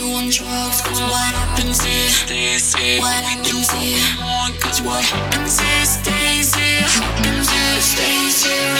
You on drugs. Cause what happens stays here. What happens here? Cause what happens here stays here. Happens here stays here.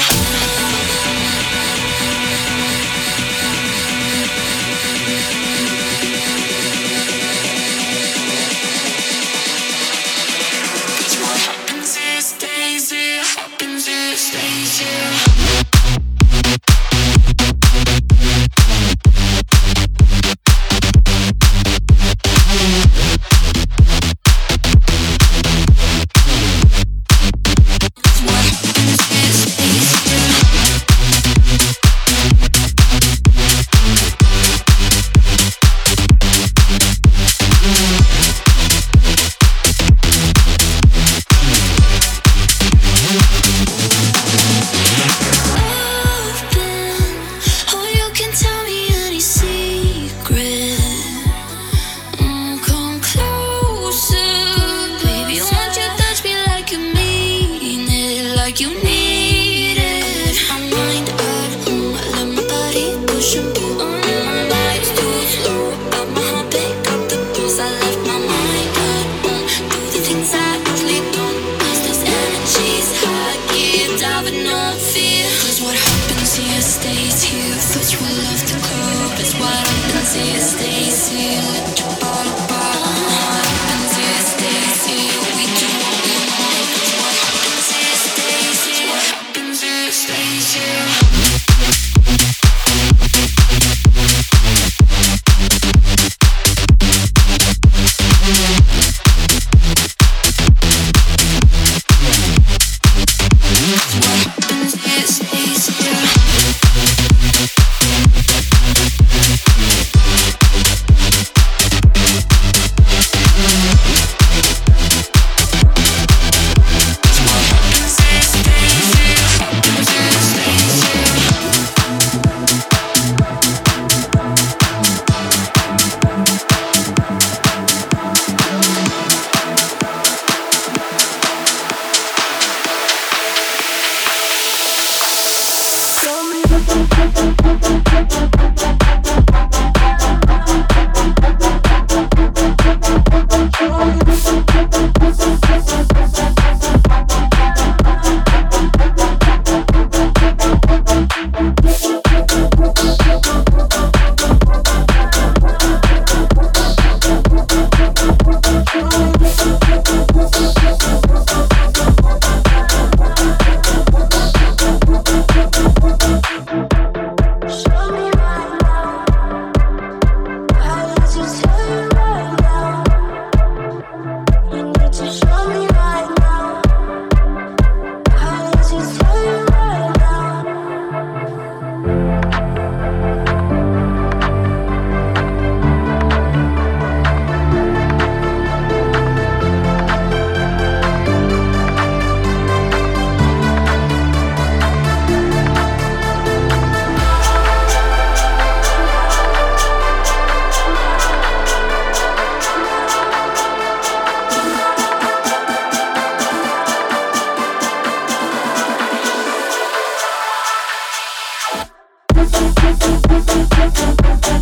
Thank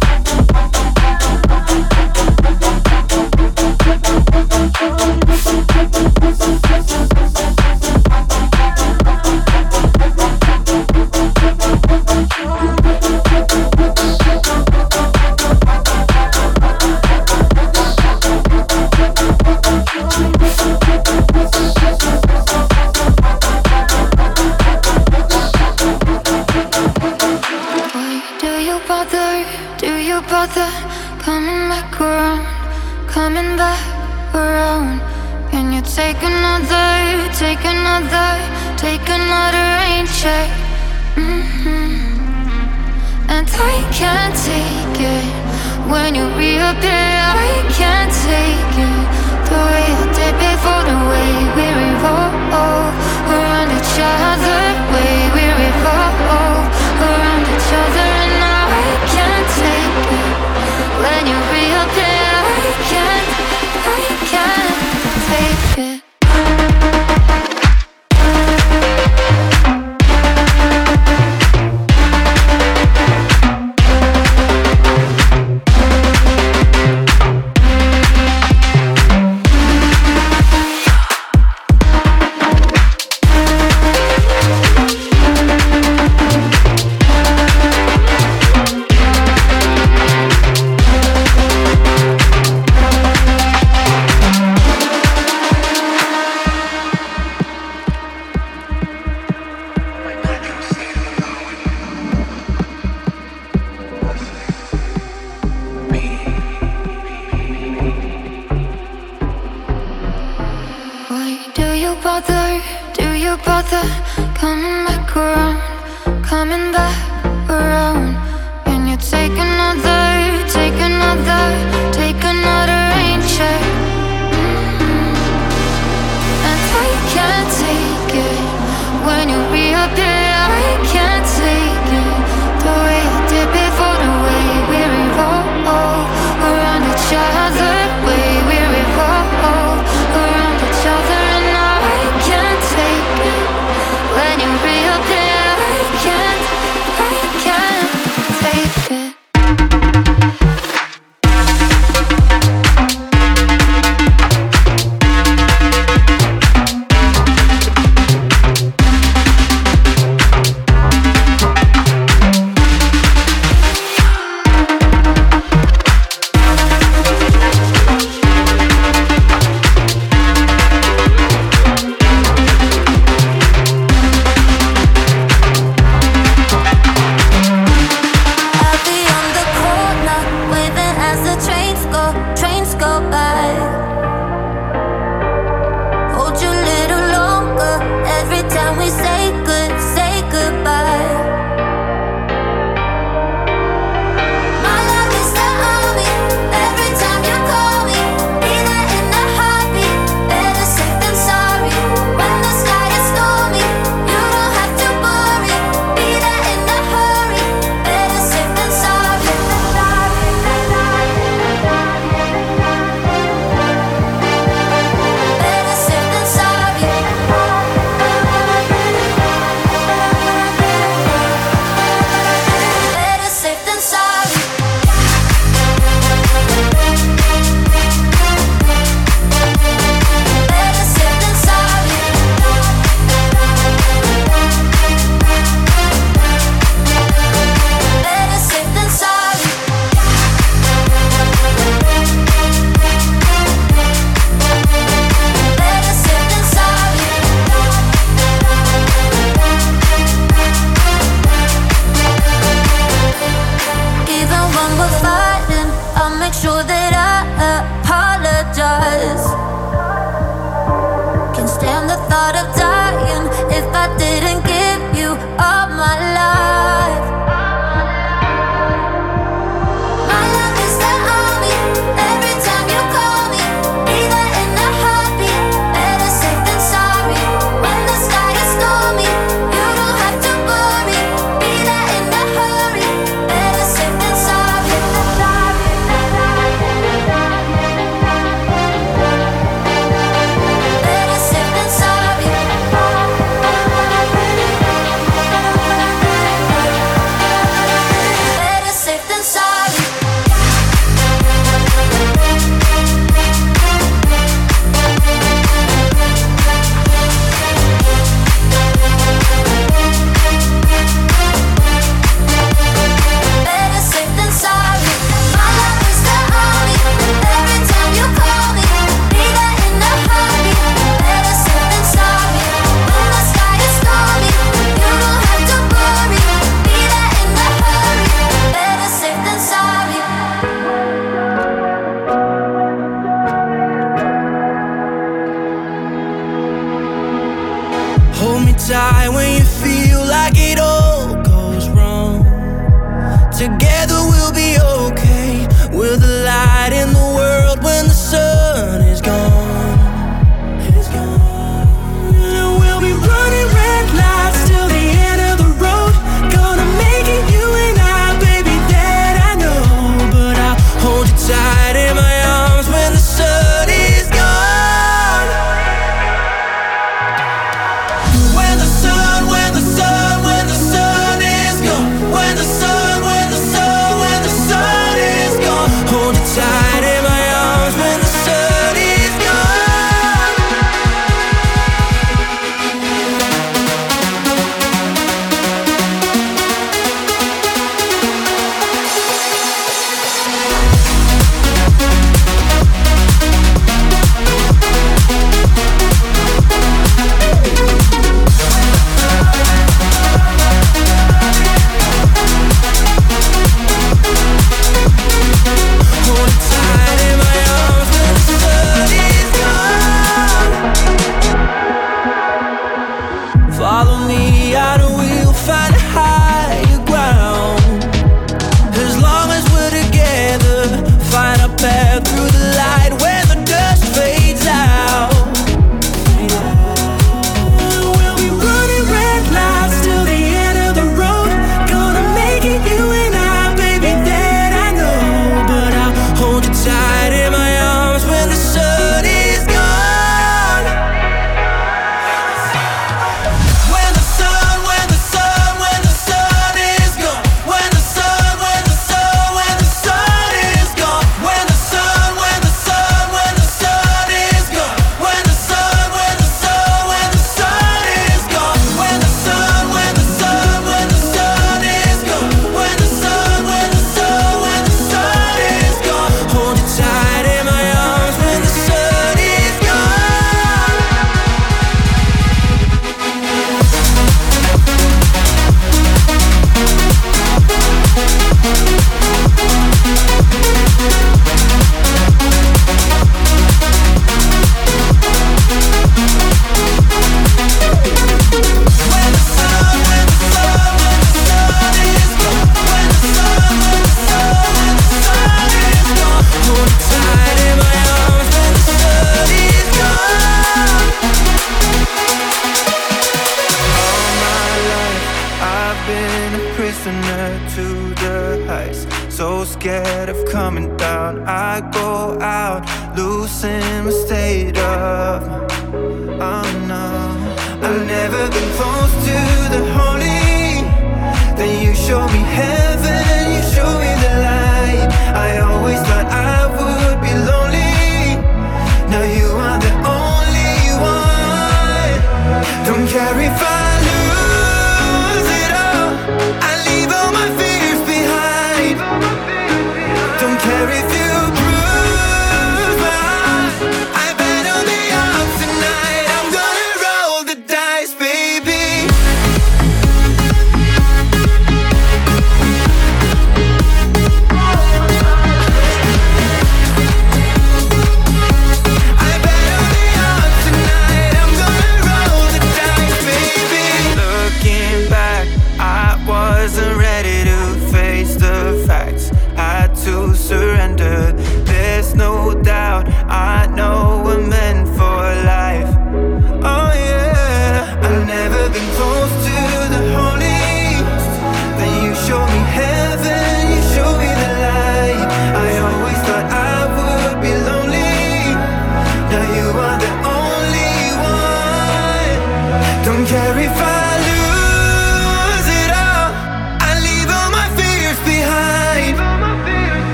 you. bother? Do you bother coming back around? Coming back around? Can you take another? Take another? Take another rain check? Mm-hmm. And I can't take it when you reappear. I can't.